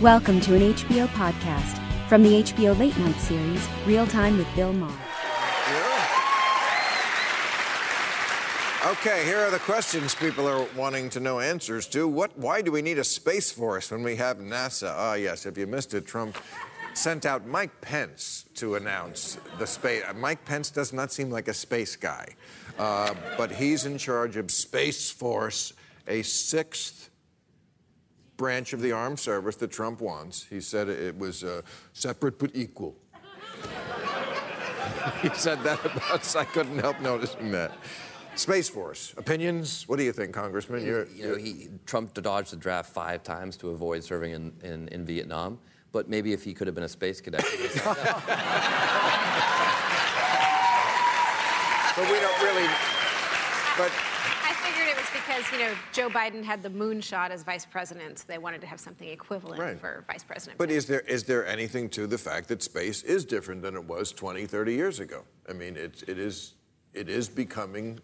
Welcome to an HBO podcast from the HBO Late Night series, Real Time with Bill Maher. Okay, here are the questions people are wanting to know answers to. What? Why do we need a space force when we have NASA? Ah, yes. If you missed it, Trump sent out Mike Pence to announce the space. Mike Pence does not seem like a space guy, uh, but he's in charge of Space Force, a sixth branch of the armed service that Trump wants. He said it was uh, separate but equal. he said that about us. I couldn't help noticing that. Space Force opinions. What do you think, Congressman? You're, you know, he, Trump dodged the draft five times to avoid serving in, in, in Vietnam. But maybe if he could have been a space cadet. but we don't really. But I figured it was because you know Joe Biden had the moonshot as vice president, so they wanted to have something equivalent Right. for vice president. But is there is there anything to the fact that space is different than it was 20, 30 years ago? I mean, it, it is it is becoming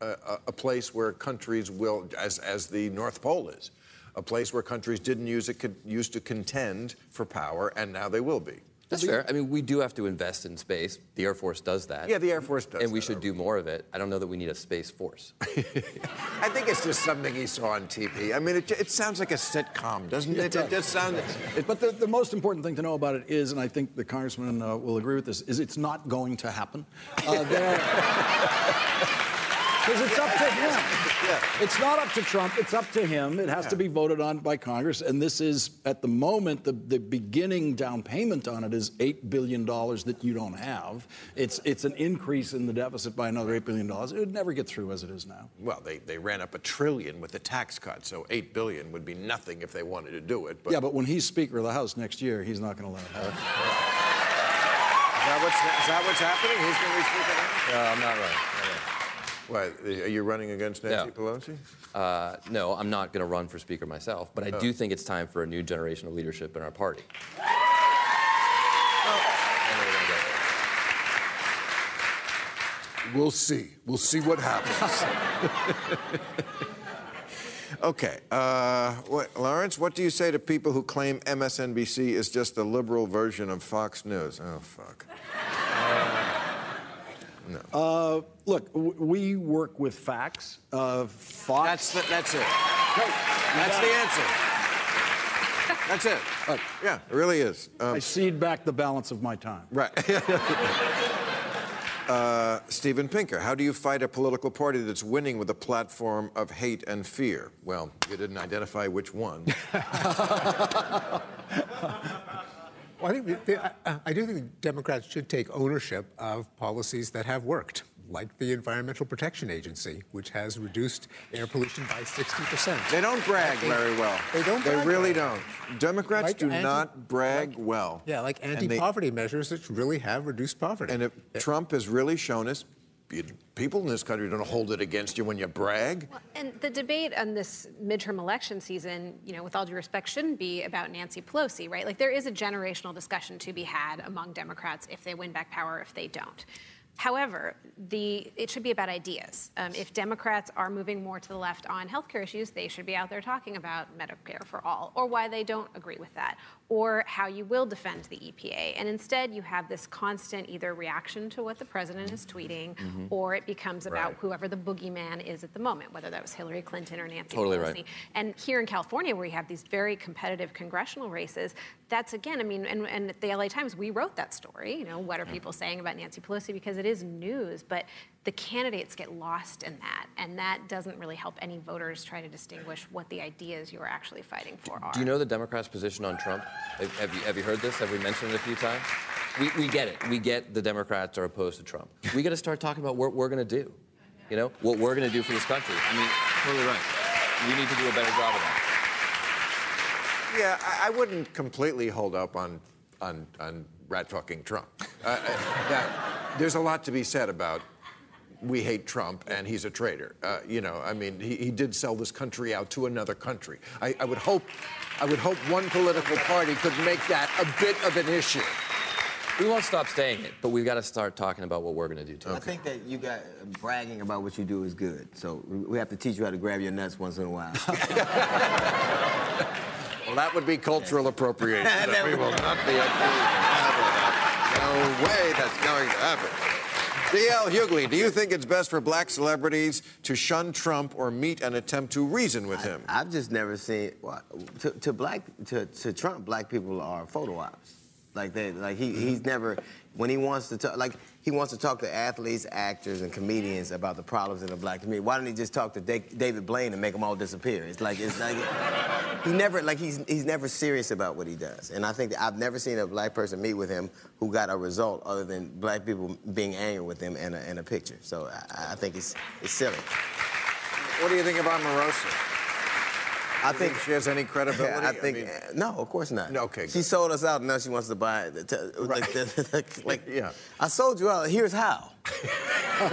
a, a, a place where countries will, as as the North Pole is, a place where countries didn't use it could used to contend for power, and now they will be. That's fair. I mean, we do have to invest in space. The Air Force does that. Yeah, the Air Force does And we that should do more of it. I don't know that we need a space force. I think it's just something he saw on TV. I mean, it, it sounds like a sitcom, doesn't it? It, just sounds. But the, the most important thing to know about it is, and I think the congressman uh, will agree with this, is it's not going to happen. Uh, Because it's up to him. It's not up to Trump. It's up to him. It has to be voted on by Congress. And this is, at the moment, the, the beginning down payment on it is $8 billion that you don't have. It's, it's an increase in the deficit by another $8 billion. It would never get through as it is now. well, they, they ran up a trillion with the tax cut, so 8 billion would be nothing if they wanted to do it. But Yeah, but when he's Speaker of the House next year, he's not going to let it happen. is that what's is that what's happening? He's going to be speaker. now? No, I'm not running. What? Are you running against Nancy No. Pelosi? Uh, no, I'm not going to run for Speaker myself. But I do think it's time for a new generation of leadership in our party. We'll see. We'll see what happens. okay, uh, what, Lawrence, what do you say to people who claim MSNBC is just a liberal version of Fox News? Oh, fuck. Uh, look, w- we work with facts. Uh, Fox. That's the, that's it. That's the answer. That's it. Look, Yeah, it really is. Um, I cede back the balance of my time. Right. uh, Steven Pinker, how do you fight a political party that's winning with a platform of hate and fear? Well, you didn't identify which one. I think the, the, I, I do think Democrats should take ownership of policies that have worked, like the Environmental Protection Agency, which has reduced air pollution by 60%. They don't brag very well. They don't They really well. don't. Democrats Like do anti- not brag like- well. Yeah, like anti-poverty measures that really have reduced poverty. And if Trump has really shown us, you- people in this country don't hold it against you when you brag. And the debate on this midterm election season, you know, with all due respect, shouldn't be about Nancy Pelosi, right? Like there is a generational discussion to be had among Democrats if they win back power, if they don't. However, the, it should be about ideas. Um, if Democrats are moving more to the left on healthcare issues, they should be out there talking about Medicare for all, or why they don't agree with that, or how you will defend the EPA. And instead, you have this constant either reaction to what the president is tweeting, or it becomes about Right. whoever the boogeyman is at the moment, whether that was Hillary Clinton or Nancy Totally Pelosi. right. And here in California, where you have these very competitive congressional races, that's again, I mean, and, and at the LA Times, we wrote that story. You know, what are people saying about Nancy Pelosi? Because it is news, but the candidates get lost in that, and that doesn't really help any voters try to distinguish what the ideas you are actually fighting for are. Do you know the Democrats' position on Trump? Have, have you, have you heard this? Have we mentioned it a few times? We, we get it. We get the Democrats are opposed to Trump. We got to start talking about what we're going to do. You know, what we're going to do for this country. I mean, totally right. We need to do a better job of that. Yeah, I, I wouldn't completely hold up on on on rat fucking Trump. Uh, uh, now, there's a lot to be said about we hate Trump and he's a traitor. Uh, you know, I mean, he, he did sell this country out to another country. I, I would hope, I would hope one political party could make that a bit of an issue. We won't stop saying it, but we've got to start talking about what we're going to do too. I think that you got bragging about what you do is good. So we we have to teach you how to grab your nuts once in a while. Well, that would be cultural appropriation. we will not be approved. No way that's going to happen. D.L. Hughley, do you think it's best for black celebrities to shun Trump or meet and attempt to reason with him? I've just never seen well, to, to black to, to Trump. Black people are photo ops. Like they like he, he's mm-hmm. never when he wants to talk like he wants to talk to athletes, actors, and comedians about the problems in the black community. Why don't he just talk to Da- David Blaine and make them all disappear? It's like it's like he never like he's he's never serious about what he does. And I think that I've never seen a black person meet with him who got a result other than black people being angry with him and a, and a picture. So I, I think it's it's silly. What do you think of Omarosa? I think she has any credibility. I think mean, uh, no, of course not. No, okay, She good. sold us out, and now she wants to buy it. To- Like, the- like, Yeah. I sold you out. Here's how.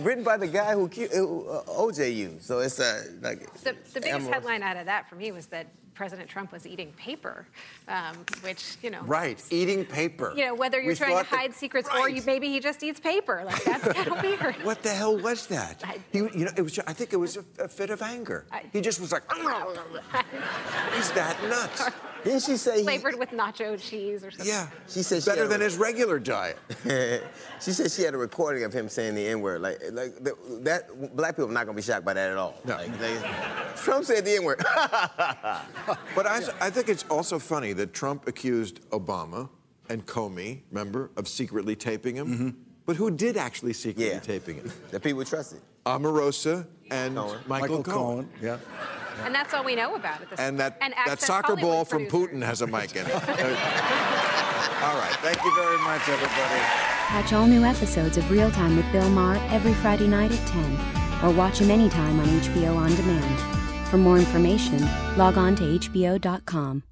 Written by the guy who, cu- who uh, OJ used. So it's uh, like The, the biggest Emerald. headline out of that for me was that President Trump was eating paper, um, which, you know. right, eating paper. You know, whether you're We trying to thought that- hide secrets or you, maybe he just eats paper. Like, that's kind of weird. What the hell was that? I- He, you know, it was. I think it was a, a fit of anger. I- he just was like, he's that nuts. Didn't she say? He, Flavored with nacho cheese or something. Yeah, She said better had than a- his regular diet. she said she had a recording of him saying the N word. Like, like the, that black people are not gonna be shocked by that at all. No. Like, they, Trump said the N word. But I, I think it's also funny that Trump accused Obama and Comey, remember, of secretly taping him. Mm-hmm. But who did actually secretly Yeah. taping him? the people trusted. Omarosa and Cohen. Michael, Cohen. yeah. And that's all we know about it. This And that, that Access soccer ball Hollywood from producers. Putin has a mic in it. All right. Thank you very much, everybody. Catch all new episodes of Real Time with Bill Maher every Friday night at 10, or watch him anytime on HBO On Demand. For more information, log on to HBO.com.